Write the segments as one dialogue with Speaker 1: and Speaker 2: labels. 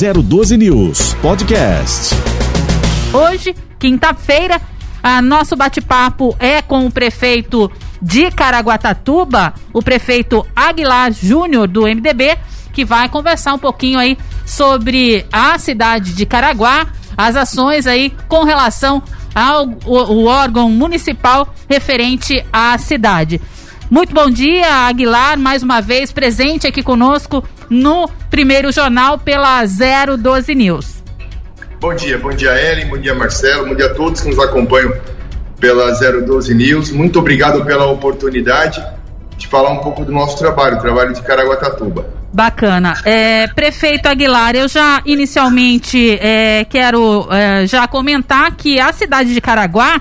Speaker 1: 012 News Podcast.
Speaker 2: Hoje, quinta-feira, nosso bate-papo é com o prefeito de Caraguatatuba, o prefeito Aguilar Júnior do MDB, que vai conversar um pouquinho aí sobre a cidade de Caraguá, as ações aí com relação ao o, o órgão municipal referente à cidade. Muito bom dia, Aguilar, mais uma vez presente aqui conosco no primeiro jornal pela 012 News.
Speaker 3: Bom dia, bom dia, Ellen, bom dia, Marcelo, bom dia a todos que nos acompanham pela 012 News. Muito obrigado pela oportunidade de falar um pouco do nosso trabalho, o trabalho de Caraguatatuba.
Speaker 2: Bacana. É, prefeito Aguilar, eu já inicialmente é, quero é, já comentar que a cidade de Caraguá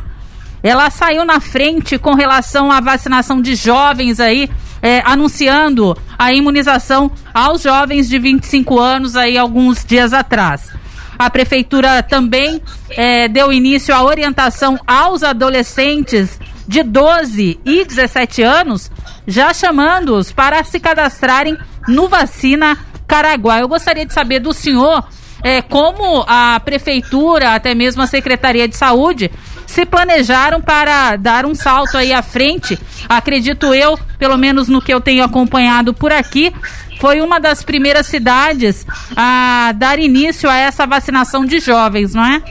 Speaker 2: ela saiu na frente com relação à vacinação de jovens aí, é, anunciando a imunização aos jovens de 25 anos aí alguns dias atrás. A prefeitura também é, deu início à orientação aos adolescentes de 12 e 17 anos, já chamando-os para se cadastrarem no Vacina Caraguá. Eu gostaria de saber do senhor é, como a prefeitura, até mesmo a Secretaria de Saúde, se planejaram para dar um salto aí à frente. Acredito eu, pelo menos no que eu tenho acompanhado por aqui, foi uma das primeiras cidades a dar início a essa vacinação de jovens, não é?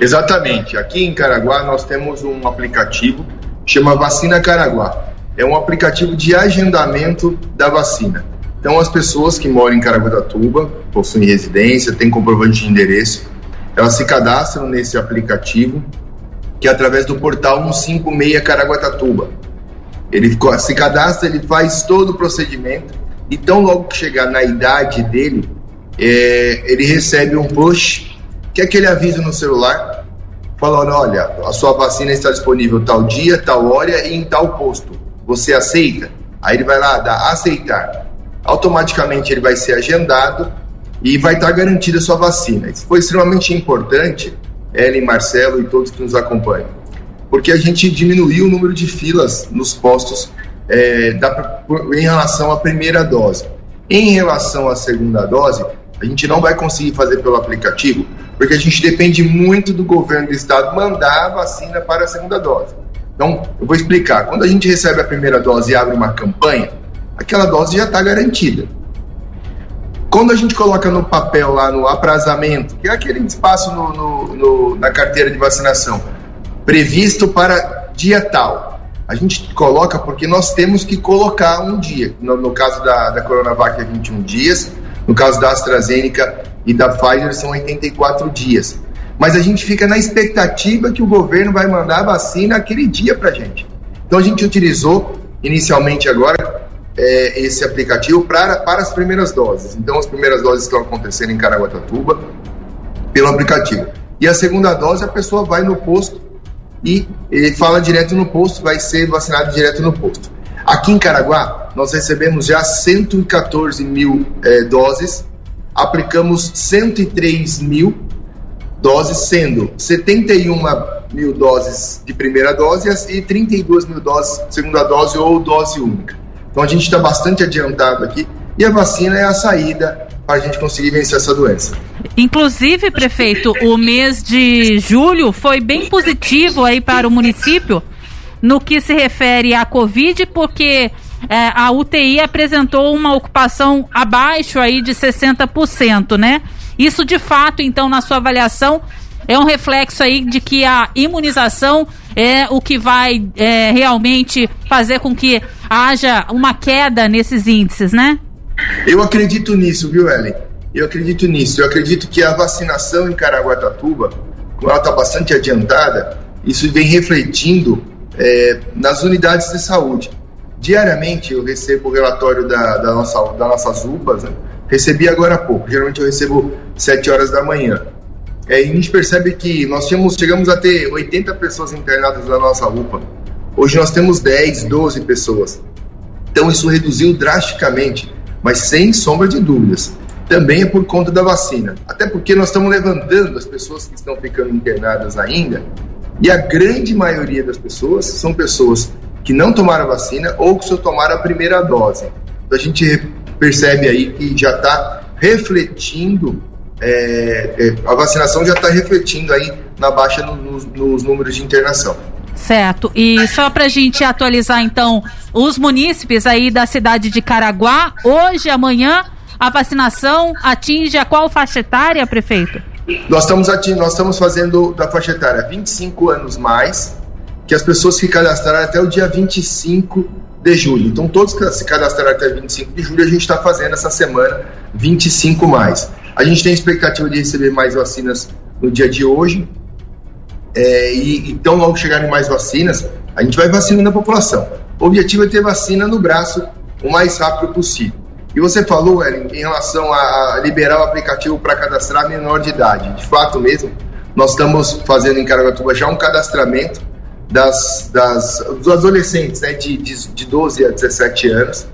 Speaker 3: Exatamente. Aqui em Caraguá nós temos um aplicativo chama Vacina Caraguá. É um aplicativo de agendamento da vacina. Então as pessoas que moram em Caraguatatuba, possuem residência, têm comprovante de endereço, elas se cadastram nesse aplicativo que é através do portal 156 Caraguatatuba. Ele se cadastra, ele faz todo o procedimento e tão logo que chegar na idade dele, é, ele recebe um push, que é aquele aviso no celular, falando, olha, a sua vacina está disponível tal dia, tal hora e em tal posto. Você aceita? Aí ele vai lá, dá aceitar. Automaticamente ele vai ser agendado e vai estar garantida a sua vacina. Isso foi extremamente importante Ellen, Marcelo e todos que nos acompanham. Porque a gente diminuiu o número de filas nos postos é, da, em relação à primeira dose. Em relação à segunda dose, a gente não vai conseguir fazer pelo aplicativo, porque a gente depende muito do governo do estado mandar a vacina para a segunda dose. Então, eu vou explicar. Quando a gente recebe a primeira dose e abre uma campanha, aquela dose já está garantida. Quando a gente coloca no papel lá no aprazamento, que é aquele espaço no, no, no, na carteira de vacinação, previsto para dia tal, a gente coloca porque nós temos que colocar um dia. No, caso da, da Coronavac é 21 dias, no caso da AstraZeneca e da Pfizer são 84 dias. Mas a gente fica na expectativa que o governo vai mandar a vacina aquele dia para gente. Então a gente utilizou inicialmente agora é, esse aplicativo para, para as primeiras doses. Então, as primeiras doses estão acontecendo em Caraguatatuba pelo aplicativo. E a segunda dose, a pessoa vai no posto e fala direto no posto, vai ser vacinado direto no posto. Aqui em Caraguá, nós recebemos já 114 mil é, doses, aplicamos 103 mil doses, sendo 71 mil doses de primeira dose e 32 mil doses de segunda dose ou dose única. Então a gente está bastante adiantado aqui e a vacina é a saída para a gente conseguir vencer essa doença.
Speaker 2: Inclusive, prefeito, o mês de julho foi bem positivo aí para o município no que se refere à Covid, porque é, a UTI apresentou uma ocupação abaixo aí de 60%, né? Isso de fato, então, na sua avaliação, é um reflexo aí de que a imunização é o que vai é, realmente fazer com que haja uma queda nesses índices, né?
Speaker 3: Eu acredito nisso, viu, Ellen? Eu acredito nisso. Eu acredito que a vacinação em Caraguatatuba, ela está bastante adiantada, isso vem refletindo é, nas unidades de saúde. Diariamente eu recebo o relatório da, da nossa, das nossas UPAs, né? recebi agora há pouco, geralmente eu recebo 7 horas da manhã. É, a gente percebe que nós tínhamos, chegamos a ter 80 pessoas internadas na nossa UPA. Hoje nós temos 10, 12 pessoas. Então isso reduziu drasticamente, mas sem sombra de dúvidas. Também é por conta da vacina. Até porque nós estamos levantando as pessoas que estão ficando internadas ainda, e a grande maioria das pessoas são pessoas que não tomaram a vacina ou que só tomaram a primeira dose. Então a gente percebe aí que já está refletindo é, é, a vacinação já está refletindo aí na baixa no, nos, nos números de internação.
Speaker 2: Certo. E só para a gente atualizar, então, os munícipes aí da cidade de Caraguá, hoje amanhã, a vacinação atinge a qual faixa etária, prefeito?
Speaker 3: Nós estamos, nós estamos fazendo da faixa etária 25 anos mais, que as pessoas que cadastraram até o dia 25 de julho. Então, todos que se cadastraram até 25 de julho, a gente está fazendo essa semana 25 mais. A gente tem expectativa de receber mais vacinas no dia de hoje. É, e então, logo chegarem mais vacinas, a gente vai vacinando a população. O objetivo é ter vacina no braço o mais rápido possível. E você falou, Ellen, em relação a liberar o aplicativo para cadastrar menor de idade. De fato mesmo, nós estamos fazendo em Caraguatatuba já um cadastramento das, das, dos adolescentes né, de, de, de 12 a 17 anos,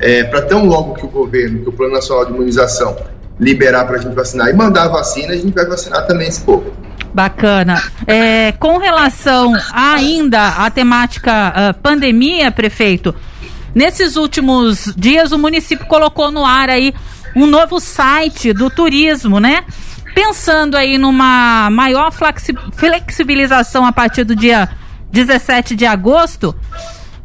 Speaker 3: é, para tão logo que o governo, que o Plano Nacional de Imunização liberar para a gente vacinar e mandar a vacina, a gente vai vacinar também esse povo.
Speaker 2: Bacana. É, com relação ainda à temática uh, pandemia, prefeito, nesses últimos dias o município colocou no ar aí um novo site do turismo, né? Pensando aí numa maior flexibilização a partir do dia 17 de agosto,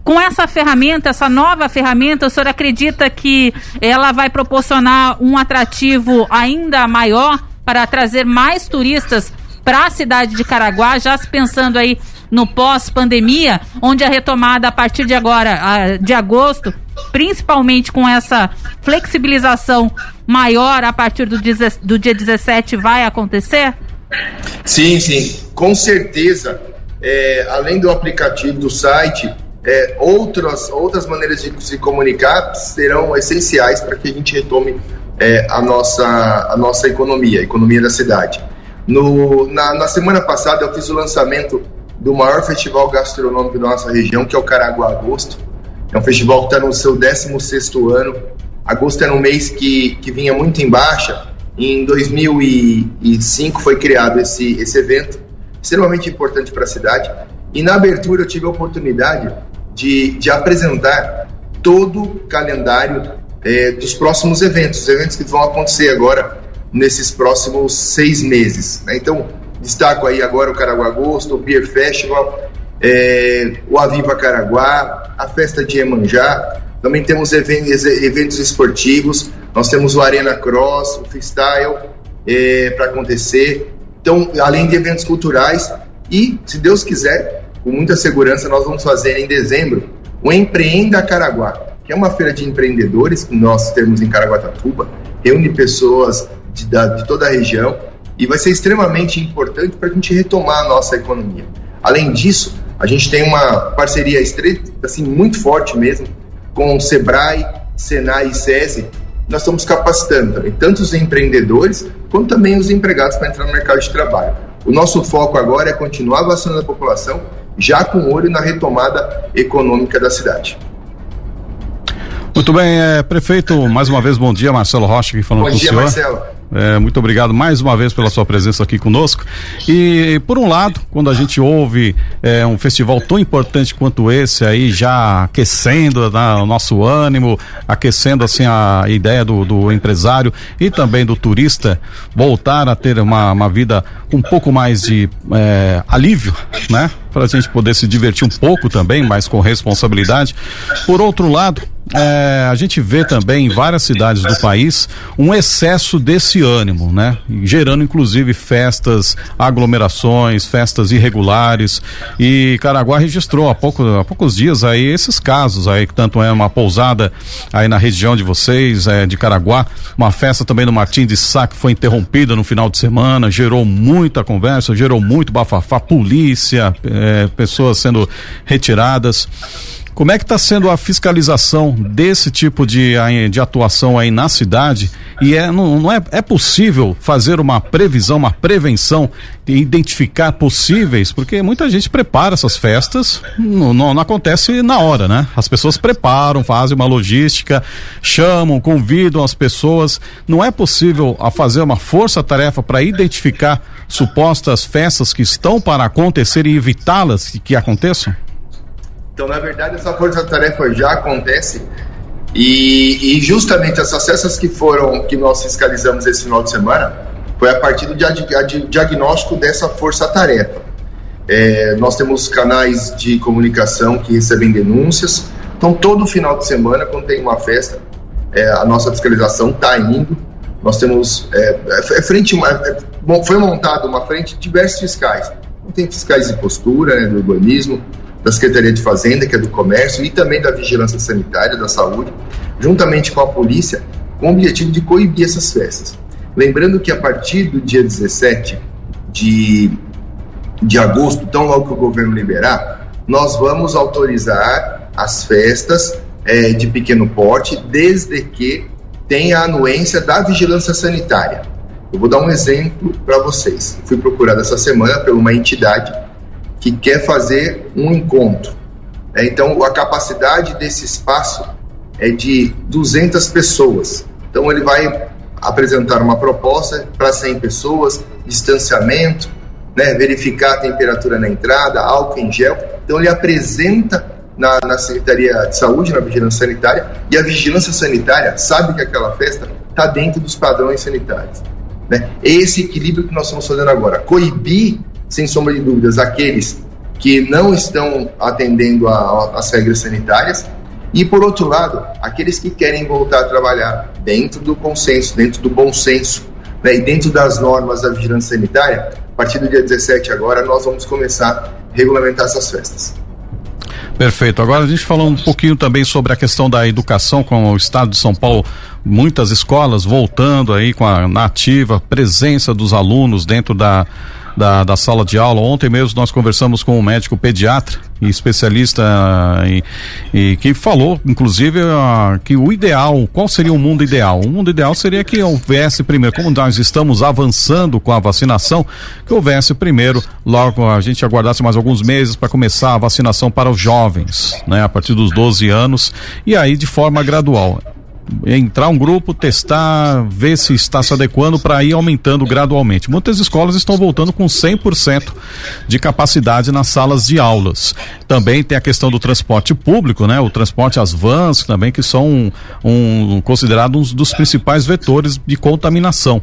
Speaker 2: com essa ferramenta, essa nova ferramenta, o senhor acredita que ela vai proporcionar um atrativo ainda maior para trazer mais turistas para a cidade de Caraguá, já pensando aí no pós-pandemia, onde a retomada a partir de agora, de agosto, principalmente com essa flexibilização maior a partir do, do dia 17, vai acontecer?
Speaker 3: Sim, sim, com certeza. É, além do aplicativo do site, é, outras, outras maneiras de se comunicar serão essenciais para que a gente retome é, a, nossa, a nossa economia, a economia da cidade. No, na, na, semana passada eu fiz o lançamento do maior festival gastronômico da nossa região, que é o Caraguá Agosto. É um festival que está no seu 16 ano. Agosto era um mês que, que vinha muito em baixa. Em 2005 foi criado esse, esse evento, extremamente importante para a cidade. E na abertura eu tive a oportunidade de, de apresentar todo o calendário é, dos próximos eventos, os eventos que vão acontecer agora nesses próximos seis meses. Né? Então, destaco aí agora o Caraguá Agosto, o Beer Festival, é, o Aviva Caraguá, a Festa de Emanjá, também temos eventos, esportivos, nós temos o Arena Cross, o Freestyle é, para acontecer, então, além de eventos culturais, e, se Deus quiser, com muita segurança, nós vamos fazer em dezembro o Empreenda Caraguá, que é uma feira de empreendedores que nós temos em Caraguatatuba, reúne pessoas de, de toda a região e vai ser extremamente importante para a gente retomar a nossa economia. Além disso, a gente tem uma parceria estreita, assim, muito forte mesmo, com o Sebrae, Senai e SESI. Nós estamos capacitando também, tanto os empreendedores quanto também os empregados para entrar no mercado de trabalho. O nosso foco agora é continuar vacinando a população já com olho na retomada econômica da cidade.
Speaker 1: Muito bem, é, prefeito, mais uma vez, bom dia, Marcelo Rocha, aqui falando bom com dia, o senhor. Marcelo. É, muito obrigado mais uma vez pela sua presença aqui conosco. E, por um lado, quando a gente ouve é, um festival tão importante quanto esse aí, já aquecendo né, o nosso ânimo, aquecendo assim a ideia do, do, empresário e também do turista voltar a ter uma, uma vida um pouco mais de é, alívio, né? Para a gente poder se divertir um pouco também, mas com responsabilidade. Por outro lado, é, a gente vê também em várias cidades do país um excesso desse ânimo, né? Gerando inclusive festas, aglomerações, festas irregulares. E Caraguá registrou há, pouco, há poucos dias aí esses casos aí, que tanto é uma pousada aí na região de vocês, é, de Caraguá, uma festa também no Martim de Sá que foi interrompida no final de semana, gerou muita conversa, gerou muito bafafá, polícia, é, pessoas sendo retiradas. Como é que está sendo a fiscalização desse tipo de, de atuação aí na cidade? E é, não, não é, é possível fazer uma previsão, uma prevenção e identificar possíveis, porque muita gente prepara essas festas, não, não, não, acontece na hora, né? As pessoas preparam, fazem uma logística, chamam, convidam as pessoas. Não é possível a fazer uma força-tarefa para identificar supostas festas que estão para acontecer e evitá-las que, aconteçam?
Speaker 3: Então, na verdade, essa força-tarefa já acontece e, e, justamente essas festas que foram, que nós fiscalizamos esse final de semana, foi a partir do diagnóstico dessa força-tarefa. É, nós temos canais de comunicação que recebem denúncias, então todo final de semana, quando tem uma festa, é, a nossa fiscalização está indo. Nós temos é, é frente, é, foi montada uma frente de diversos fiscais. Tem fiscais de postura, né, do urbanismo, da Secretaria de Fazenda, que é do Comércio, e também da Vigilância Sanitária, da Saúde, juntamente com a polícia, com o objetivo de coibir essas festas. Lembrando que a partir do dia 17 de, de agosto, tão logo que o governo liberar, nós vamos autorizar as festas é, de pequeno porte, desde que tenha a anuência da vigilância sanitária. Eu vou dar um exemplo para vocês. fui procurado essa semana por uma entidade que quer fazer um encontro. É, então, a capacidade desse espaço é de 200 pessoas. Então, ele vai apresentar uma proposta para 100 pessoas, distanciamento, né, verificar a temperatura na entrada, álcool em gel. Então, ele apresenta na, na Secretaria de Saúde, na Vigilância Sanitária, e a Vigilância Sanitária sabe que aquela festa está dentro dos padrões sanitários. Né? Esse equilíbrio que nós estamos fazendo agora. Coibir sem sombra de dúvidas, aqueles que não estão atendendo às regras sanitárias e, por outro lado, aqueles que querem voltar a trabalhar dentro do consenso, dentro do bom senso né, e dentro das normas da vigilância sanitária, a partir do dia 17 agora, nós vamos começar a regulamentar essas festas.
Speaker 1: Perfeito. Agora a gente falou um pouquinho também sobre a questão da educação com o estado de São Paulo, muitas escolas voltando aí com a nativa presença dos alunos dentro da da, da sala de aula. Ontem mesmo nós conversamos com um médico pediatra e especialista e, e que falou, inclusive, uh, que o ideal, qual seria o mundo ideal? O mundo ideal seria que houvesse primeiro, como nós estamos avançando com a vacinação, que houvesse primeiro, logo a gente aguardasse mais alguns meses para começar a vacinação para os jovens, né, a partir dos 12 anos, e aí de forma gradual entrar um grupo, testar, ver se está se adequando para ir aumentando gradualmente. Muitas escolas estão voltando com 100% de capacidade nas salas de aulas. Também tem a questão do transporte público, né? O transporte às vans também que são um, um considerados um dos principais vetores de contaminação.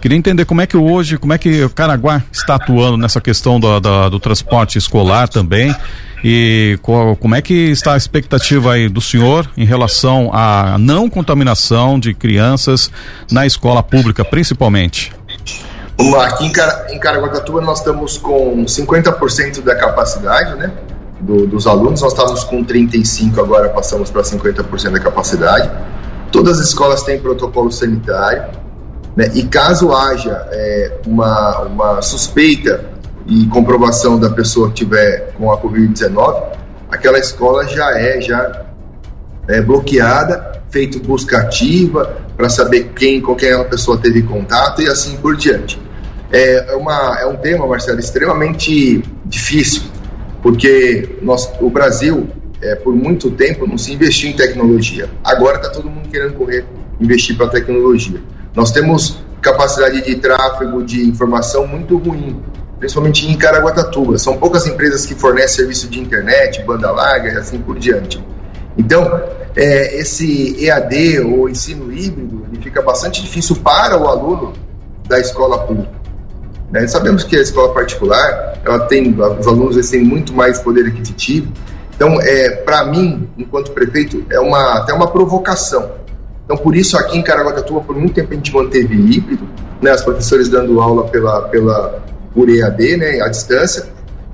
Speaker 1: Queria entender como é que hoje, como é que o Caraguá está atuando nessa questão do, do, do transporte escolar também e qual, como é que está a expectativa aí do senhor em relação à não contaminação de crianças na escola pública, principalmente?
Speaker 3: Aqui em, Car em Caraguatatuba nós estamos com 50% da capacidade, né? Do, dos alunos, nós estávamos com 35%, agora passamos para 50% da capacidade. Todas as escolas têm protocolo sanitário, né? e caso haja é, uma, uma suspeita e comprovação da pessoa que tiver com a Covid-19, aquela escola já é já é bloqueada, feito busca ativa para saber quem, com quem a pessoa teve contato e assim por diante. É, uma, é um tema, Marcelo, extremamente difícil, porque nós, o Brasil, é, por muito tempo, não se investiu em tecnologia. Agora está todo mundo querendo correr, investir para tecnologia. Nós temos capacidade de tráfego de informação muito ruim principalmente em Caraguatatuba. São poucas empresas que fornecem serviço de internet, banda larga e assim por diante. Então, é, esse EAD ou ensino híbrido ele fica bastante difícil para o aluno da escola pública. Né? Sabemos que a escola particular, ela tem, os alunos têm muito mais poder aquisitivo. Então, é, para mim, enquanto prefeito, é uma, até uma provocação. Então, por isso, aqui em Caraguatatuba, por muito tempo a gente manteve híbrido, né, os professores dando aula pela, pela, por EAD, né, à distância,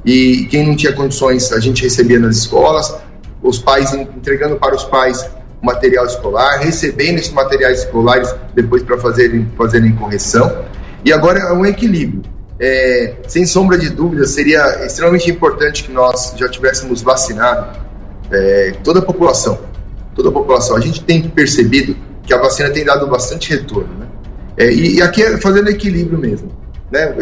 Speaker 3: e quem não tinha condições a gente recebia nas escolas, os pais entregando para os pais material escolar, recebendo esses materiais escolares depois para fazerem, fazerem correção, e agora é um equilíbrio. É, sem sombra de dúvida, seria extremamente importante que nós já tivéssemos vacinado é, toda a população. Toda a população. A gente tem percebido que a vacina tem dado bastante retorno. Né? É, e, e aqui é fazendo equilíbrio mesmo né,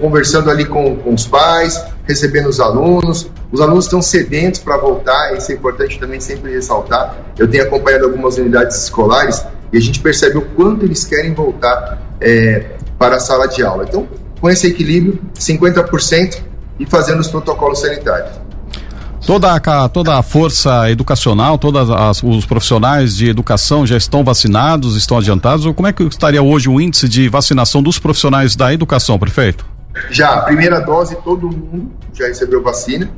Speaker 3: conversando ali com, com os pais, recebendo os alunos. Os alunos estão sedentos para voltar, isso é importante também sempre ressaltar. Eu tenho acompanhado algumas unidades escolares e a gente percebe o quanto eles querem voltar é, para a sala de aula. Então, com esse equilíbrio, 50% e fazendo os protocolos sanitários.
Speaker 1: Toda a, toda a força educacional, todos os profissionais de educação já estão vacinados, estão adiantados? Ou como é que estaria hoje o índice de vacinação dos profissionais da educação, prefeito?
Speaker 3: Já, primeira dose, todo mundo já recebeu vacina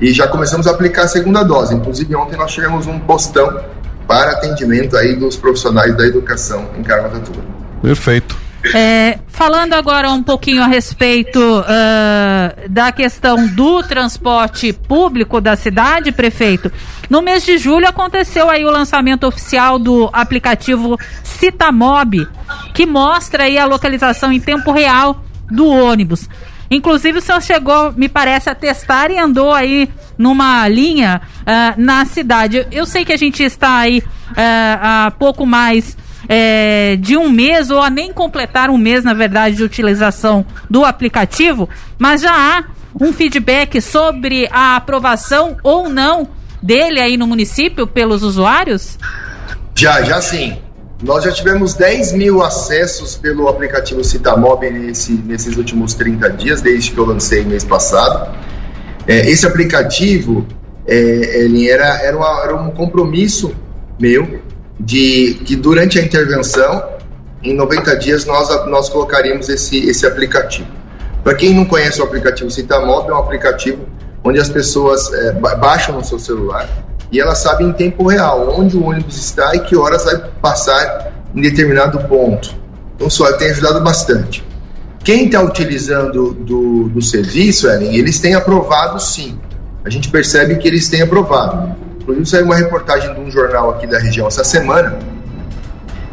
Speaker 3: e já começamos a aplicar a segunda dose. Inclusive, ontem nós tivemos um postão para atendimento aí dos profissionais da educação em Carvatatua.
Speaker 1: Perfeito.
Speaker 2: É, falando agora um pouquinho a respeito uh, da questão do transporte público da cidade, prefeito. No mês de julho aconteceu aí o lançamento oficial do aplicativo Citamob, que mostra aí a localização em tempo real do ônibus. Inclusive o senhor chegou, me parece, a testar e andou aí numa linha uh, na cidade. Eu sei que a gente está aí uh, há pouco mais é, de um mês, ou a nem completar um mês, na verdade, de utilização do aplicativo, mas já há um feedback sobre a aprovação ou não dele aí no município pelos usuários?
Speaker 3: Já, já sim. Nós já tivemos 10 mil acessos pelo aplicativo Citamob nesse, nesses últimos 30 dias, desde que eu lancei mês passado. É, esse aplicativo é, ele era, era, uma, era um compromisso meu de que durante a intervenção, em 90 dias, nós, nós colocaríamos esse, esse aplicativo. Para quem não conhece o aplicativo Citamob, é um aplicativo onde as pessoas é, baixam no seu celular e elas sabem em tempo real onde o ônibus está e que horas vai passar em determinado ponto. Então, só tem ajudado bastante. Quem está utilizando do, do serviço, Ellen, eles têm aprovado sim. A gente percebe que eles têm aprovado. Inclusive, saiu uma reportagem de um jornal aqui da região essa semana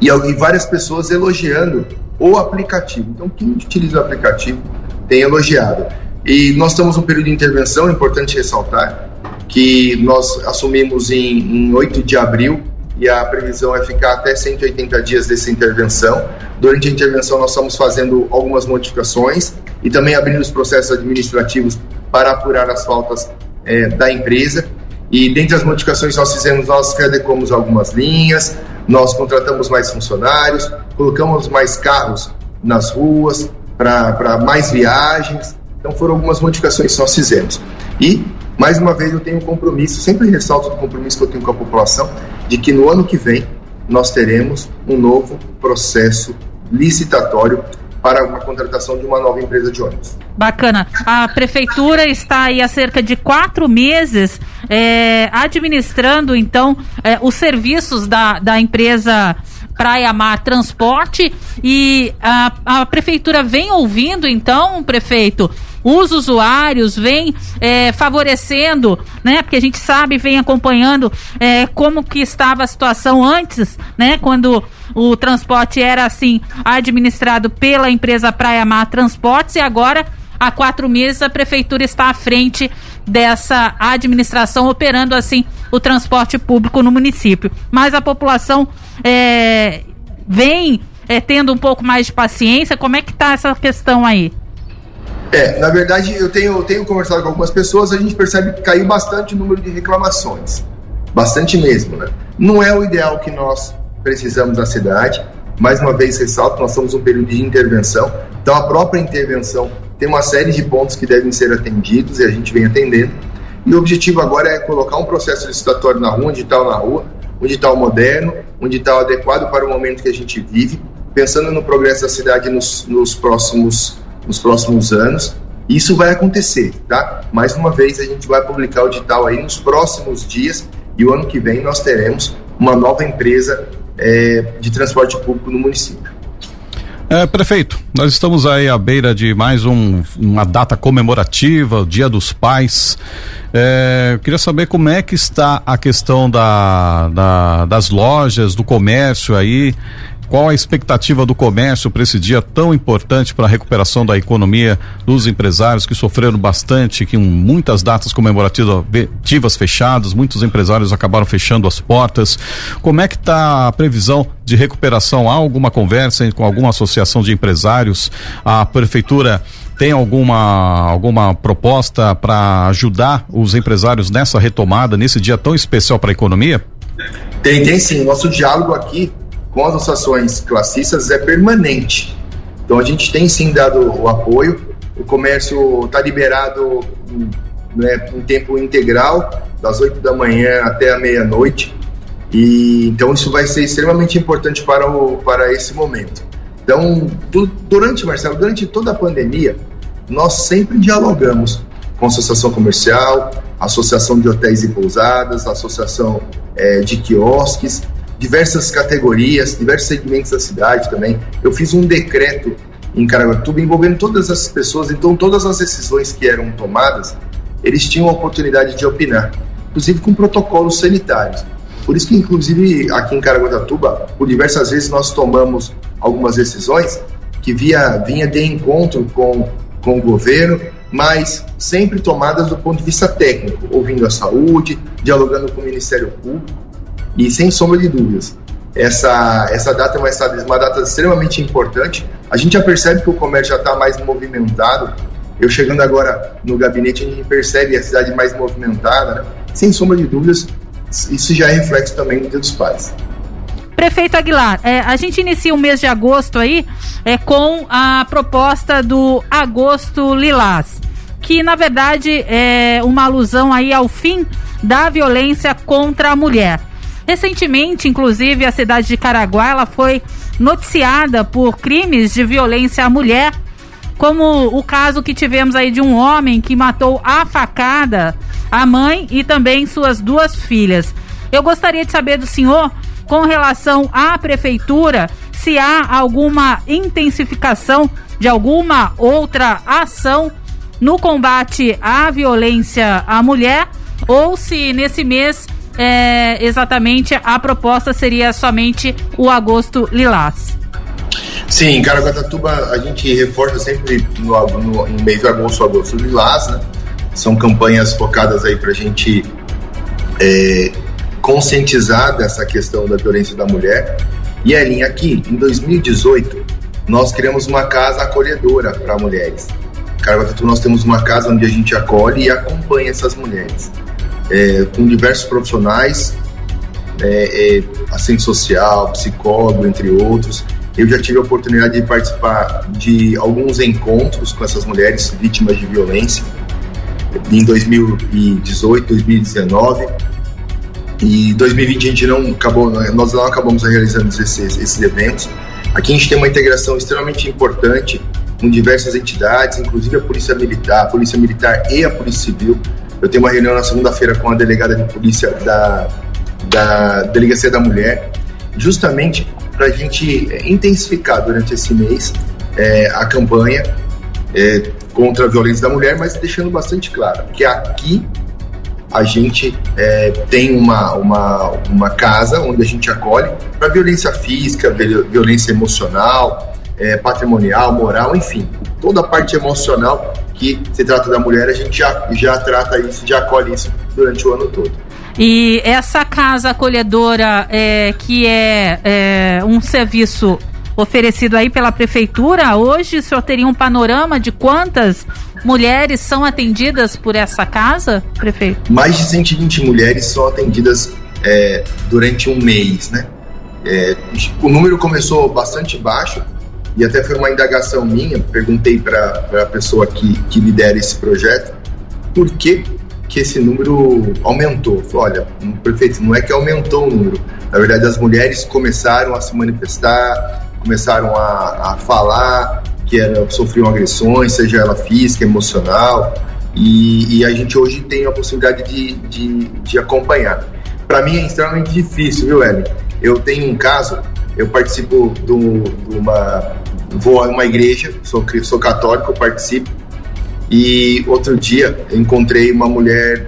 Speaker 3: e, e várias pessoas elogiando o aplicativo. Então, quem utiliza o aplicativo tem elogiado. E nós estamos num período de intervenção, é importante ressaltar, que nós assumimos em, em 8 de abril e a previsão é ficar até 180 dias dessa intervenção. Durante a intervenção, nós estamos fazendo algumas modificações e também abrindo os processos administrativos para apurar as faltas é, da empresa. E dentre as modificações que nós fizemos, nós readequamos algumas linhas, nós contratamos mais funcionários, colocamos mais carros nas ruas para mais viagens. Então foram algumas modificações que nós fizemos. E, mais uma vez, eu tenho um compromisso, sempre ressalto o compromisso que eu tenho com a população, de que no ano que vem nós teremos um novo processo licitatório para uma contratação de uma nova empresa de ônibus.
Speaker 2: Bacana. A prefeitura está aí há cerca de quatro meses é, administrando, então, é, os serviços da, da empresa Praia Mar Transporte e a, a prefeitura vem ouvindo, então, prefeito, os usuários, vem é, favorecendo, né? Porque a gente sabe, vem acompanhando é, como que estava a situação antes, né? Quando o transporte era assim administrado pela empresa Praia Mar Transportes e agora há quatro meses a prefeitura está à frente dessa administração operando assim o transporte público no município. Mas a população é, vem é, tendo um pouco mais de paciência. Como é que está essa questão aí?
Speaker 3: É, na verdade, eu tenho, tenho conversado com algumas pessoas, a gente percebe que caiu bastante o número de reclamações. Bastante mesmo, né? Não é o ideal que nós precisamos na cidade. Mais uma vez, ressalto, nós estamos um período de intervenção. Então, a própria intervenção tem uma série de pontos que devem ser atendidos e a gente vem atendendo. E o objetivo agora é colocar um processo licitatório na rua, um edital na rua, um edital moderno, um edital adequado para o momento que a gente vive, pensando no progresso da cidade nos, nos próximos nos próximos anos. Isso vai acontecer, tá? Mais uma vez, a gente vai publicar o edital aí nos próximos dias e o ano que vem nós teremos uma nova empresa é, de transporte público no município.
Speaker 1: É, prefeito, nós estamos aí à beira de mais um, uma data comemorativa, o Dia dos Pais. É, queria saber como é que está a questão da, da das lojas, do comércio aí. Qual a expectativa do comércio para esse dia tão importante para a recuperação da economia dos empresários que sofreram bastante, que muitas datas comemorativas fechadas, muitos empresários acabaram fechando as portas. Como é que está a previsão de recuperação? Há alguma conversa com alguma associação de empresários? A prefeitura tem alguma alguma proposta para ajudar os empresários nessa retomada, nesse dia tão especial para a economia?
Speaker 3: Tem, tem sim. Nosso diálogo aqui com as associações classistas é permanente. Então a gente tem sim dado o apoio, o comércio está liberado né, em tempo integral, das 8 da manhã até a meia-noite. E então isso vai ser extremamente importante para, o, para esse momento. Então, durante, Marcelo, durante toda a pandemia, nós sempre dialogamos com a associação comercial, associação de hotéis e pousadas, associação é, de quiosques, diversas categorias, diversos segmentos da cidade também. Eu fiz um decreto em Caraguatatuba envolvendo todas essas pessoas, então todas as decisões que eram tomadas, eles tinham a oportunidade de opinar, inclusive com protocolos sanitários. Por isso que, inclusive, aqui em Caraguatatuba, por diversas vezes nós tomamos algumas decisões que via, vinha de encontro com, com o governo, mas sempre tomadas do ponto de vista técnico, ouvindo a saúde, dialogando com o Ministério Público, e sem sombra de dúvidas, essa, essa data é uma, uma data extremamente importante. A gente já percebe que o comércio já está mais movimentado. Eu chegando agora no gabinete, a gente percebe a cidade mais movimentada. Né? Sem sombra de dúvidas, isso já é reflexo também do Dia dos Pais.
Speaker 2: Prefeito Aguilar, é, a gente inicia o mês de agosto aí é, com a proposta do Agosto Lilás, que na verdade é uma alusão aí ao fim da violência contra a mulher. Recentemente, inclusive, a cidade de Caraguá ela foi noticiada por crimes de violência à mulher, como o caso que tivemos aí de um homem que matou a facada a mãe e também suas duas filhas. Eu gostaria de saber do senhor, com relação à prefeitura, se há alguma intensificação de alguma outra ação no combate à violência à mulher ou se nesse mês é, exatamente a proposta seria somente o agosto lilás.
Speaker 3: Sim, Caraguatatuba a gente reforça sempre no, no, no mês de agosto, agosto lilás, né? São campanhas focadas aí para a gente é, conscientizar dessa questão da violência da mulher. E Ellen, aqui em 2018 nós criamos uma casa acolhedora para mulheres. Caraguatatuba nós temos uma casa onde a gente acolhe e acompanha essas mulheres é, com diversos profissionais, é, é, assistente social, psicólogo, entre outros. Eu já tive a oportunidade de participar de alguns encontros com essas mulheres vítimas de violência em 2018, 2019 e 2020 a gente não acabou, nós não acabamos realizando esses, esses eventos. Aqui a gente tem uma integração extremamente importante com diversas entidades, inclusive a Polícia Militar, a Polícia Militar e a Polícia Civil, eu tenho uma reunião na segunda-feira com a delegada de polícia da, da Delegacia da Mulher, justamente para a gente intensificar durante esse mês é, a campanha é, contra a violência da mulher, mas deixando bastante claro que aqui a gente é, tem uma, uma, uma casa onde a gente acolhe para violência física, violência emocional, é, patrimonial, moral, enfim, toda a parte emocional que se trata da mulher, a gente já, já trata isso, já acolhe isso durante o ano todo.
Speaker 2: E essa casa acolhedora, é, que é, é um serviço oferecido aí pela prefeitura, hoje o senhor teria um panorama de quantas mulheres são atendidas por essa casa, prefeito?
Speaker 3: Mais de 120 mulheres são atendidas é, durante um mês, né? É, o número começou bastante baixo, e até foi uma indagação minha, perguntei para a pessoa que, que lidera esse projeto, por que, que esse número aumentou? Falei, olha, prefeito, não é que aumentou o número, na verdade as mulheres começaram a se manifestar, começaram a, a falar que era, sofriam agressões, seja ela física, emocional, e, e a gente hoje tem a possibilidade de, de, de acompanhar. Para mim é extremamente difícil, viu, Ellen? Eu tenho um caso, eu participo de uma vou a uma igreja, sou, sou católico, participo. E outro dia encontrei uma mulher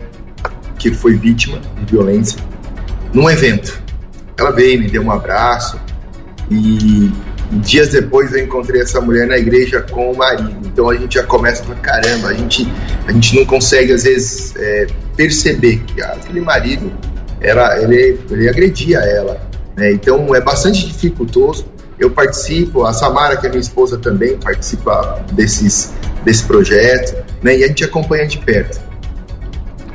Speaker 3: que foi vítima de violência num evento. Ela veio, me deu um abraço e dias depois eu encontrei essa mulher na igreja com o marido. Então a gente já começa a falar, caramba, a gente, a gente não consegue às vezes é, perceber que aquele marido era, ele, ele agredia ela. Né? Então é bastante dificultoso eu participo, a Samara, que é minha esposa, também participa desses, desse projeto, né? E a gente acompanha de perto.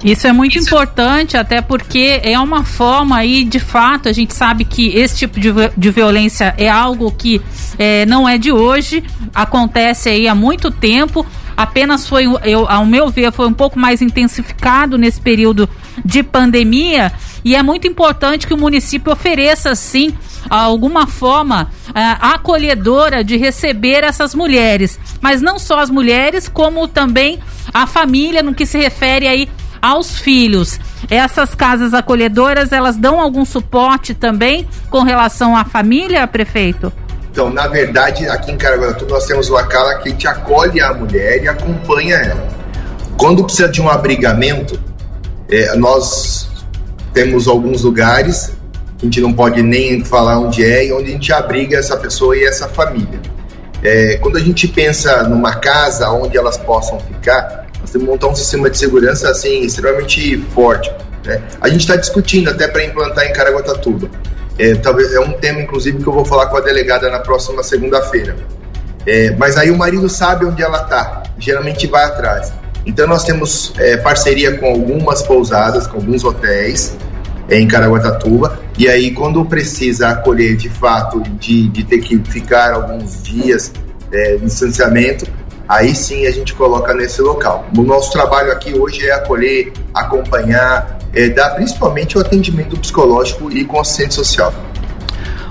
Speaker 2: Isso é muito importante, até porque é uma forma aí, de fato, a gente sabe que esse tipo de, de violência é algo que é, não é de hoje, acontece aí há muito tempo, apenas foi, eu, ao meu ver, foi um pouco mais intensificado nesse período de pandemia e é muito importante que o município ofereça, sim, alguma forma uh, acolhedora de receber essas mulheres. Mas não só as mulheres, como também a família, no que se refere aí aos filhos. Essas casas acolhedoras, elas dão algum suporte também com relação à família, prefeito?
Speaker 3: Então, na verdade, aqui em Caraguatatuba nós temos o Acala que te acolhe a mulher e acompanha ela. Quando precisa de um abrigamento, é, nós temos alguns lugares a gente não pode nem falar onde é e onde a gente abriga essa pessoa e essa família. É, quando a gente pensa numa casa onde elas possam ficar, nós temos que montar um sistema de segurança assim extremamente forte. Né? A gente está discutindo até para implantar em Caraguatatuba. É, talvez é um tema, inclusive, que eu vou falar com a delegada na próxima segunda-feira. É, mas aí o marido sabe onde ela está, geralmente vai atrás. Então nós temos é, parceria com algumas pousadas, com alguns hotéis em Caraguatatuba, e aí quando precisa acolher de fato, de, de ter que ficar alguns dias é, de distanciamento, aí sim a gente coloca nesse local. O nosso trabalho aqui hoje é acolher, acompanhar, é, dar principalmente o atendimento psicológico e com assistente social.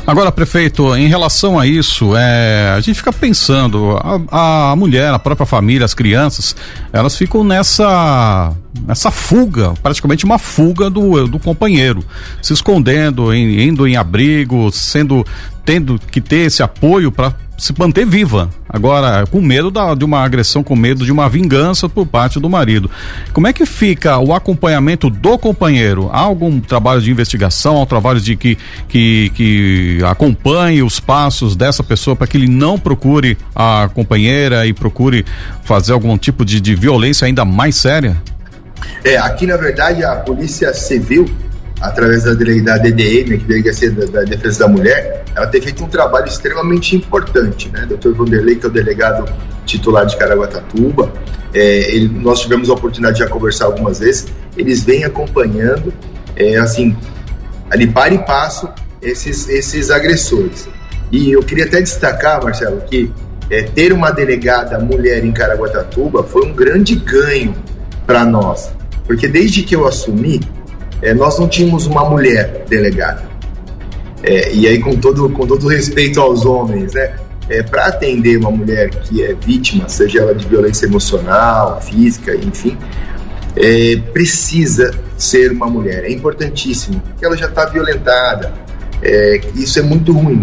Speaker 1: Agora, prefeito, em relação a isso, é, a gente fica pensando, a, a mulher, a própria família, as crianças, elas ficam nessa nessa fuga, praticamente uma fuga do, do companheiro, se escondendo, em, indo em abrigo, sendo tendo que ter esse apoio para se manter viva. Agora, com medo da, de uma agressão, com medo de uma vingança por parte do marido. Como é que fica o acompanhamento do companheiro? Há algum trabalho de investigação, um trabalho de que, que, que acompanhe os passos dessa pessoa para que ele não procure a companheira e procure fazer algum tipo de, de violência ainda mais séria?
Speaker 3: É, aqui na verdade a Polícia Civil através da, da DDM, que é a Delegacia da, da, Defesa da Mulher, ela tem feito um trabalho extremamente importante, né? Dr. Vanderlei, que é o delegado titular de Caraguatatuba, é, ele, nós tivemos a oportunidade de já conversar algumas vezes, eles vêm acompanhando, é, assim, ali para e passo, esses, esses agressores. E eu queria até destacar, Marcelo, que é, ter uma delegada mulher em Caraguatatuba foi um grande ganho para nós, porque desde que eu assumi, é, nós não tínhamos uma mulher delegada. É, e aí, com todo, com todo respeito aos homens, né? É, para atender uma mulher que é vítima, seja ela de violência emocional, física, enfim, é, precisa ser uma mulher. É importantíssimo, porque ela já está violentada. É, isso é muito ruim.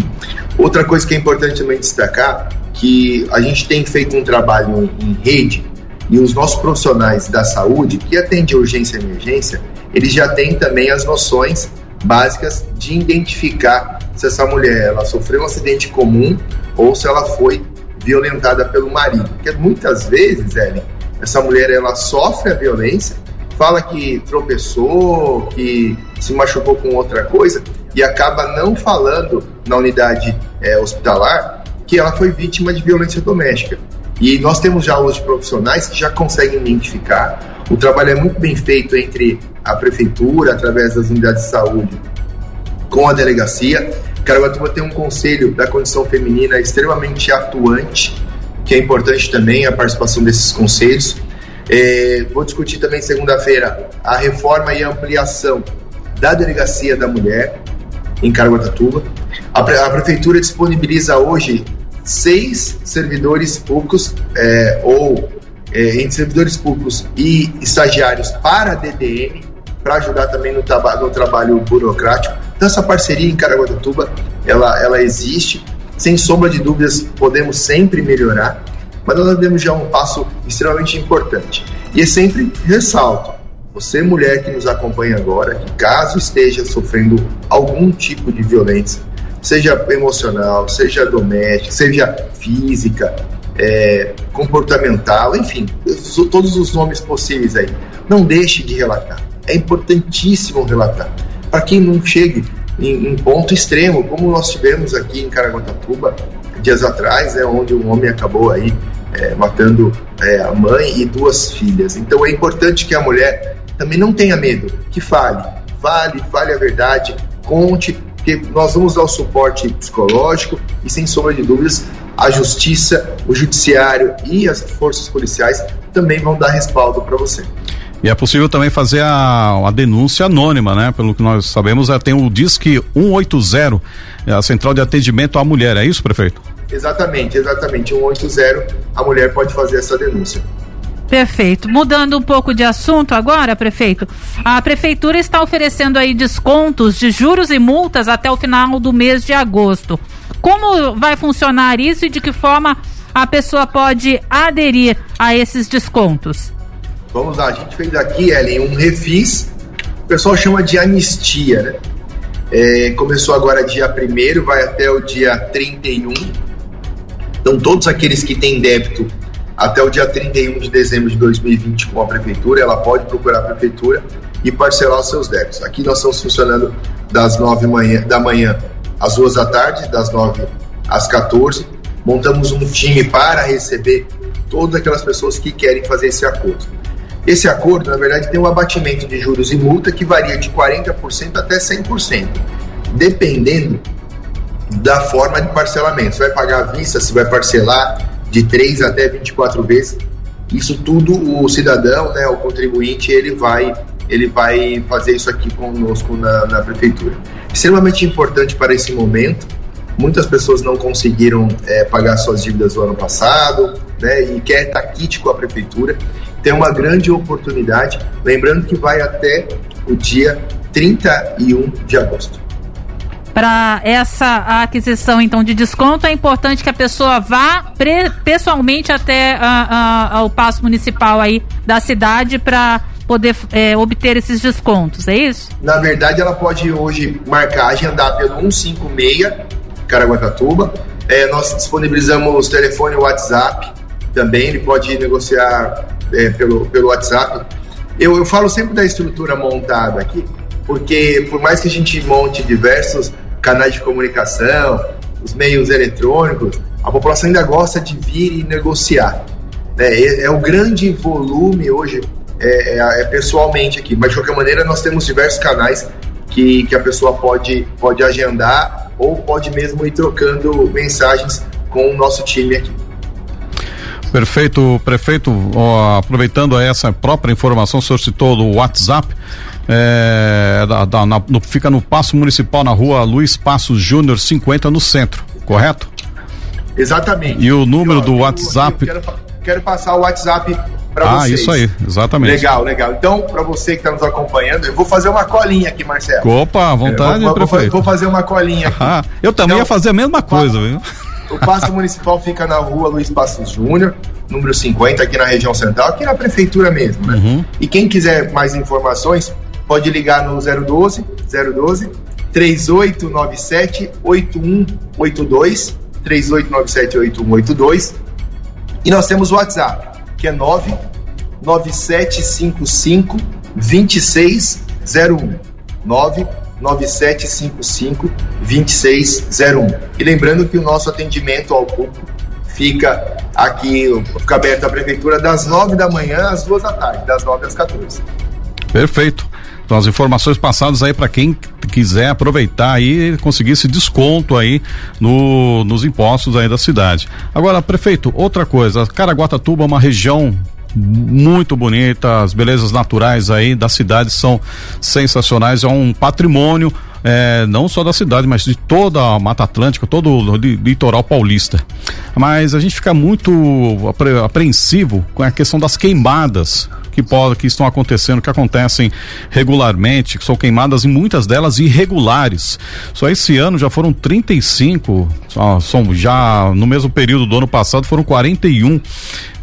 Speaker 3: Outra coisa que é importante também destacar, que a gente tem feito um trabalho em rede e os nossos profissionais da saúde que atendem urgência e emergência, eles já têm também as noções básicas de identificar se essa mulher ela sofreu um acidente comum ou se ela foi violentada pelo marido. Porque muitas vezes, Ellen, essa mulher ela sofre a violência, fala que tropeçou, que se machucou com outra coisa e acaba não falando na unidade é, hospitalar que ela foi vítima de violência doméstica. E nós temos já hoje profissionais que já conseguem identificar. O trabalho é muito bem feito entre a prefeitura, através das unidades de saúde, com a delegacia. Caraguatatuba tem um conselho da condição feminina extremamente atuante, que é importante também a participação desses conselhos. É, vou discutir também segunda-feira a reforma e a ampliação da delegacia da mulher em Caraguatatuba. A, a prefeitura disponibiliza hoje seis servidores públicos é, ou é, entre servidores públicos e estagiários para a DDM para ajudar também no, traba no trabalho burocrático. Então essa parceria em Caraguatatuba, ela, ela existe, sem sombra de dúvidas podemos sempre melhorar, mas nós demos já um passo extremamente importante. E é sempre ressalto, você mulher que nos acompanha agora, que caso esteja sofrendo algum tipo de violência, seja emocional, seja doméstica, seja física, é, comportamental, enfim, todos os nomes possíveis aí, não deixe de relatar é importantíssimo relatar. Para quem não chegue em, em, ponto extremo, como nós tivemos aqui em Caraguatatuba dias atrás, né, onde um homem acabou aí é, matando é, a mãe e duas filhas. Então é importante que a mulher também não tenha medo, que fale, fale, fale a verdade, conte, que nós vamos dar o suporte psicológico e sem sombra de dúvidas a justiça, o judiciário e as forças policiais também vão dar respaldo para você.
Speaker 1: E é possível também fazer a, a denúncia anônima, né? Pelo que nós sabemos, é, tem o Disque 180, é a central de atendimento à mulher, é isso, prefeito?
Speaker 3: Exatamente, exatamente. 180, a mulher pode fazer essa denúncia.
Speaker 2: Perfeito. Mudando um pouco de assunto agora, prefeito. A prefeitura está oferecendo aí descontos de juros e multas até o final do mês de agosto. Como vai funcionar isso e de que forma a pessoa pode aderir a esses descontos?
Speaker 3: Vamos lá, a gente fez aqui, Ellen, um refis. O pessoal chama de anistia, né? É, começou agora dia 1 vai até o dia 31. Então, todos aqueles que têm débito até o dia 31 de dezembro de 2020 com a prefeitura, ela pode procurar a prefeitura e parcelar os seus débitos. Aqui nós estamos funcionando das 9 manhã, da manhã às 2 da tarde, das 9 às 14. Montamos um time para receber todas aquelas pessoas que querem fazer esse acordo. Esse acordo, na verdade, tem um abatimento de juros e multa que varia de 40% até 100%, dependendo da forma de parcelamento. Você vai pagar à vista, se vai parcelar, de 3 até 24 vezes. Isso tudo o cidadão, né, o contribuinte, ele vai, ele vai fazer isso aqui conosco na, na prefeitura. Extremamente importante para esse momento. Muitas pessoas não conseguiram é, pagar suas dívidas do ano passado, né, e quer estar kit com a prefeitura. Tem uma grande oportunidade. Lembrando que vai até o dia 31 de agosto
Speaker 2: para essa aquisição então de desconto é importante que a pessoa vá pessoalmente até o passo municipal aí da cidade para poder é, obter esses descontos, é isso?
Speaker 3: Na verdade, ela pode hoje marcar, agendar pelo 156 Caraguatatuba. É, nós disponibilizamos telefone e WhatsApp também, ele pode negociar é, pelo, pelo WhatsApp. Eu, eu falo sempre da estrutura montada aqui, porque por mais que a gente monte diversos canais de comunicação, os meios eletrônicos, a população ainda gosta de vir e negociar. É, é o grande volume hoje, é, é, é, pessoalmente aqui, mas de qualquer maneira nós temos diversos canais que, que a pessoa pode, pode agendar ou pode mesmo ir trocando mensagens com o nosso time aqui.
Speaker 1: Perfeito, prefeito. Ó, aproveitando essa própria informação, o senhor citou do WhatsApp. É, da, da, na, no, fica no Passo Municipal, na rua Luiz Passos Júnior 50, no centro, correto?
Speaker 3: Exatamente.
Speaker 1: E o número eu, do WhatsApp.
Speaker 3: Eu quero, quero, passar o WhatsApp para ah, vocês.
Speaker 1: Ah, isso aí, exatamente.
Speaker 3: Legal, legal. Então, para você que está nos acompanhando, eu vou fazer uma colinha aqui, Marcelo.
Speaker 1: Opa, à vontade,
Speaker 3: vou,
Speaker 1: prefeito.
Speaker 3: Vou, vou fazer uma colinha aqui.
Speaker 1: Ah, eu também então, ia fazer a mesma coisa, viu?
Speaker 3: O Passo Municipal fica na rua Luiz Passos Júnior, número 50, aqui na região central, aqui na prefeitura mesmo, né? Uhum. E quem quiser mais informações, pode ligar no 012 012 3897 8182 3897 8182 e nós temos o WhatsApp, que é 99755 2601 99755 2601 e lembrando que o nosso atendimento ao público fica aqui, fica aberto à prefeitura das 9 da manhã às 2 da tarde, das 9 às 14.
Speaker 1: Perfeito. Então as informações passadas aí para quem quiser aproveitar aí conseguir esse desconto aí no, nos impostos aí da cidade. Agora, prefeito, outra coisa, Caraguatatuba é uma região muito bonita, as belezas naturais aí da cidade são sensacionais, é um patrimônio é, não só da cidade, mas de toda a Mata Atlântica, todo o litoral paulista. Mas a gente fica muito apreensivo com a questão das queimadas que, pode, que estão acontecendo, que acontecem regularmente, que são queimadas e muitas delas irregulares. Só esse ano já foram 35, só, são já no mesmo período do ano passado foram 41.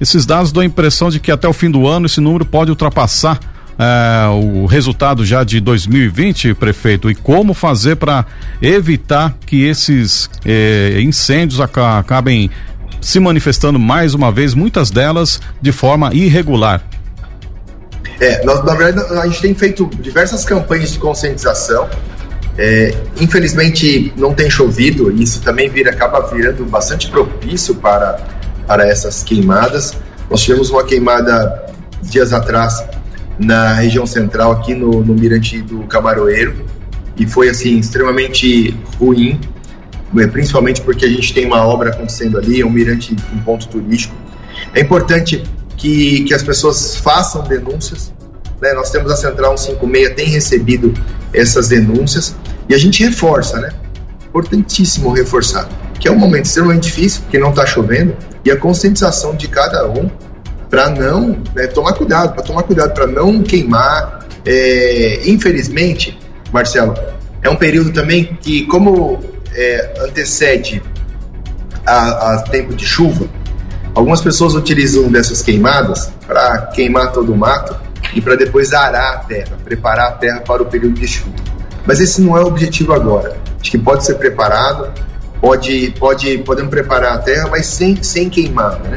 Speaker 1: Esses dados dão a impressão de que até o fim do ano esse número pode ultrapassar é, o resultado já de 2020, prefeito, e como fazer para evitar que esses é, incêndios acabem se manifestando mais uma vez, muitas delas de forma irregular.
Speaker 3: É, nós, na verdade, a gente tem feito diversas campanhas de conscientização. É, infelizmente não tem chovido, e isso também vira, acaba virando bastante propício para, para essas queimadas. Nós tivemos uma queimada dias atrás na região central, aqui no, no Mirante do Camaroeiro, e foi assim extremamente ruim. é, principalmente porque a gente tem uma obra acontecendo ali, é um mirante, um ponto turístico. É importante que, que as pessoas façam denúncias. Né? Nós temos a Central 156, tem recebido essas denúncias e a gente reforça, né? Importantíssimo reforçar, que é um momento extremamente difícil, porque não está chovendo, e a conscientização de cada um para não né, tomar cuidado, para tomar cuidado para não queimar. É, infelizmente, Marcelo, é um período também que, como é, antecede a, a tempo de chuva, algumas pessoas utilizam dessas queimadas para queimar todo o mato e para depois arar a terra, preparar a terra para o período de chuva. Mas esse não é o objetivo agora. Acho que pode ser preparado, pode, pode, podemos preparar a terra, mas sem, sem queimar, né?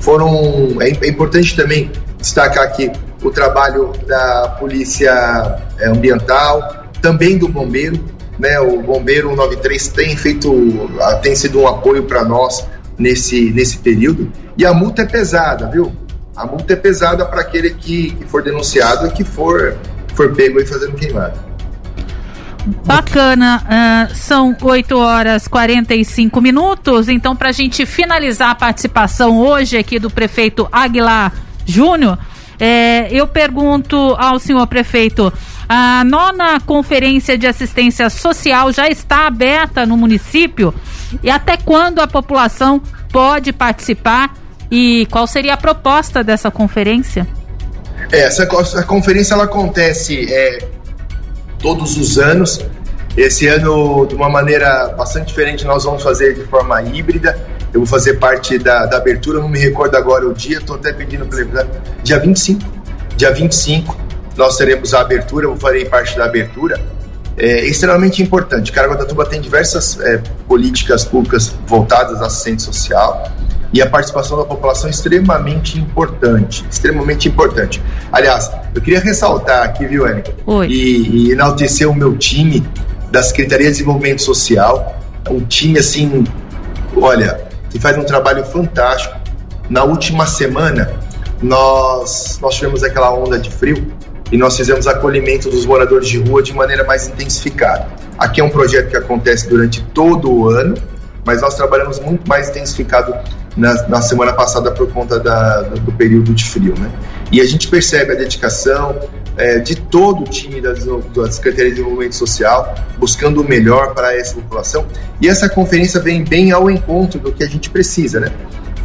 Speaker 3: Foram, é, é importante também destacar aqui o trabalho da polícia é, ambiental, também do bombeiro, né? O bombeiro 193 tem feito, tem sido um apoio para nós nesse nesse período. E a multa é pesada, viu? A multa é pesada para aquele que, que for denunciado e que for for pego aí fazendo queimada.
Speaker 2: Bacana, uh, são 8 horas 45 minutos. Então, para a gente finalizar a participação hoje aqui do prefeito Aguilar Júnior, é, eu pergunto ao senhor prefeito: a nona conferência de assistência social já está aberta no município? E até quando a população pode participar? E qual seria a proposta dessa conferência?
Speaker 3: É, essa, essa conferência ela acontece é, todos os anos. Esse ano, de uma maneira bastante diferente, nós vamos fazer de forma híbrida. Eu vou fazer parte da, da abertura, não me recordo agora o dia, estou até pedindo para. Dia 25. Dia 25, nós teremos a abertura, eu farei parte da abertura. É extremamente importante. Caraguatatuba tem diversas é, políticas públicas voltadas à assistência social e a participação da população é extremamente importante, extremamente importante. Aliás, eu queria ressaltar aqui, viu, Érica? E, e enaltecer o meu time da Secretaria de Desenvolvimento Social, um time assim, olha, que faz um trabalho fantástico. Na última semana, nós, nós tivemos aquela onda de frio e nós fizemos acolhimento dos moradores de rua de maneira mais intensificada. Aqui é um projeto que acontece durante todo o ano, mas nós trabalhamos muito mais intensificado na, na semana passada por conta da, do, período de frio, né? E a gente percebe a dedicação é, de todo o time da, da Secretaria de Desenvolvimento Social, buscando o melhor para essa população. E essa conferência vem bem ao encontro do que a gente precisa, né?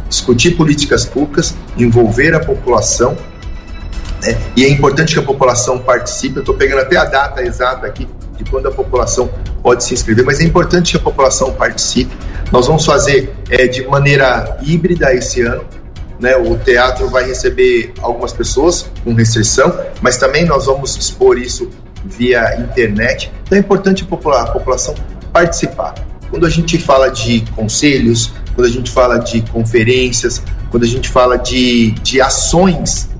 Speaker 3: Discutir políticas públicas, envolver a população né? E é importante que a população participe. Eu estou pegando até a data exata aqui de quando a população pode se inscrever, mas é importante que a população participe. Nós vamos fazer é, de maneira híbrida esse ano. Né? O teatro vai receber algumas pessoas com restrição, mas também nós vamos expor isso via internet. Então é importante a população participar. Quando a gente fala de conselhos, quando a gente fala de conferências, quando a gente fala de, de ações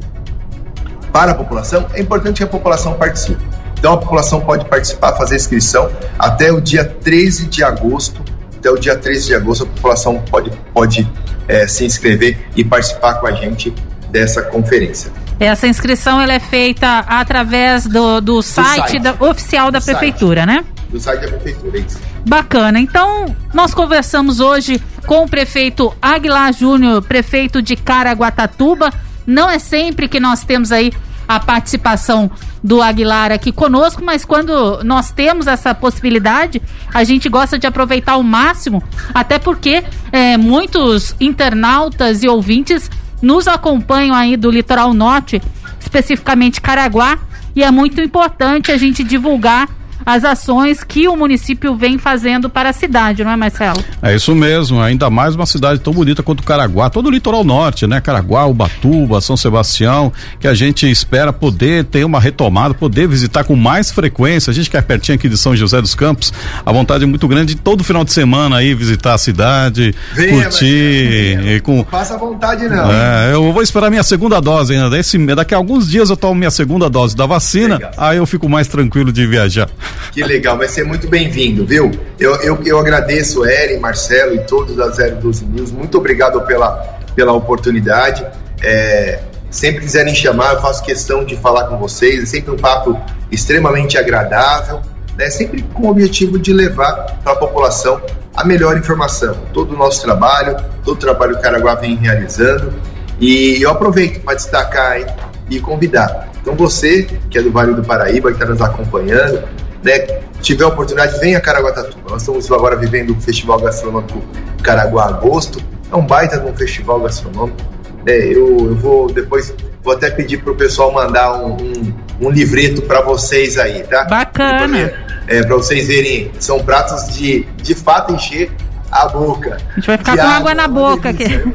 Speaker 3: para a população, é importante que a população participe. Então a população pode participar, fazer inscrição até o dia 13 de agosto. Até o dia 13 de agosto a população pode, pode é, se inscrever e participar com a gente dessa conferência.
Speaker 2: Essa inscrição ela é feita através do, do, do site, site. Da, oficial da do prefeitura,
Speaker 3: site.
Speaker 2: né?
Speaker 3: Do site da prefeitura, é isso.
Speaker 2: Bacana. Então, nós conversamos hoje com o prefeito Aguilar Júnior, prefeito de Caraguatatuba não é sempre que nós temos aí a participação do Aguilar aqui conosco, mas quando nós temos essa possibilidade, a gente gosta de aproveitar ao máximo, até porque é, muitos internautas e ouvintes nos acompanham aí do litoral norte, especificamente Caraguá, e é muito importante a gente divulgar as ações que o município vem fazendo para a cidade, não é, Marcelo?
Speaker 1: É isso mesmo, ainda mais uma cidade tão bonita quanto Caraguá, todo o litoral norte, né? Caraguá, Ubatuba, São Sebastião, que a gente espera poder ter uma retomada, poder visitar com mais frequência. A gente que é pertinho aqui de São José dos Campos, a vontade é muito grande de todo final de semana aí visitar a cidade, venha, curtir. Venha,
Speaker 3: com... Não passa vontade, não.
Speaker 1: É, eu vou esperar minha segunda dose ainda. Desse, daqui a alguns dias eu tomo minha segunda dose da vacina, Legal. aí eu fico mais tranquilo de viajar.
Speaker 3: Que legal, vai ser muito bem-vindo, viu? Eu, eu, eu agradeço Eren, Marcelo e todos da 012 News. Muito obrigado pela, pela oportunidade. É, sempre quiserem chamar, eu faço questão de falar com vocês. É sempre um papo extremamente agradável, né? sempre com o objetivo de levar para a população a melhor informação, todo o nosso trabalho, todo o trabalho que o Caraguá vem realizando. E eu aproveito para destacar hein, e convidar. Então você, que é do Vale do Paraíba, que está nos acompanhando, né, tiver a oportunidade, venha a Caraguatatuba. Nós estamos agora vivendo o Festival Gastronômico Caraguá Agosto. É um baita de um festival gastronômico. Né, eu, eu vou depois vou até pedir para o pessoal mandar um, um, um livreto para vocês aí, tá?
Speaker 2: Bacana.
Speaker 3: É, para vocês verem, são pratos de de fato encher a boca.
Speaker 2: A gente vai ficar com água, água na boca aqui.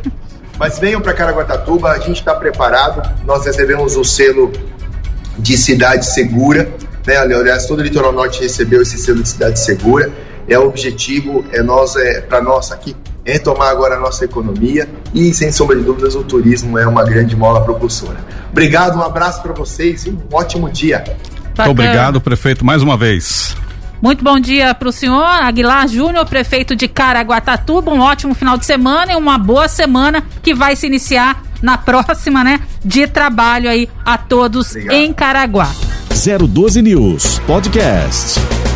Speaker 3: Mas venham para Caraguatatuba, a gente está preparado. Nós recebemos o selo de cidade segura, né? Aliás, todo o litoral norte recebeu esse selo de cidade segura. É o objetivo, é nós, é para nós aqui retomar agora a nossa economia e, sem sombra de dúvidas, o turismo é uma grande mola propulsora. Obrigado, um abraço para vocês e um ótimo dia.
Speaker 1: Muito obrigado, prefeito, mais uma vez.
Speaker 2: Muito bom dia para o senhor Aguilar Júnior, prefeito de Caraguatatuba. Um ótimo final de semana e uma boa semana que vai se iniciar na próxima, né? De trabalho aí a todos Obrigado. em Caraguá.
Speaker 4: 012 News Podcast.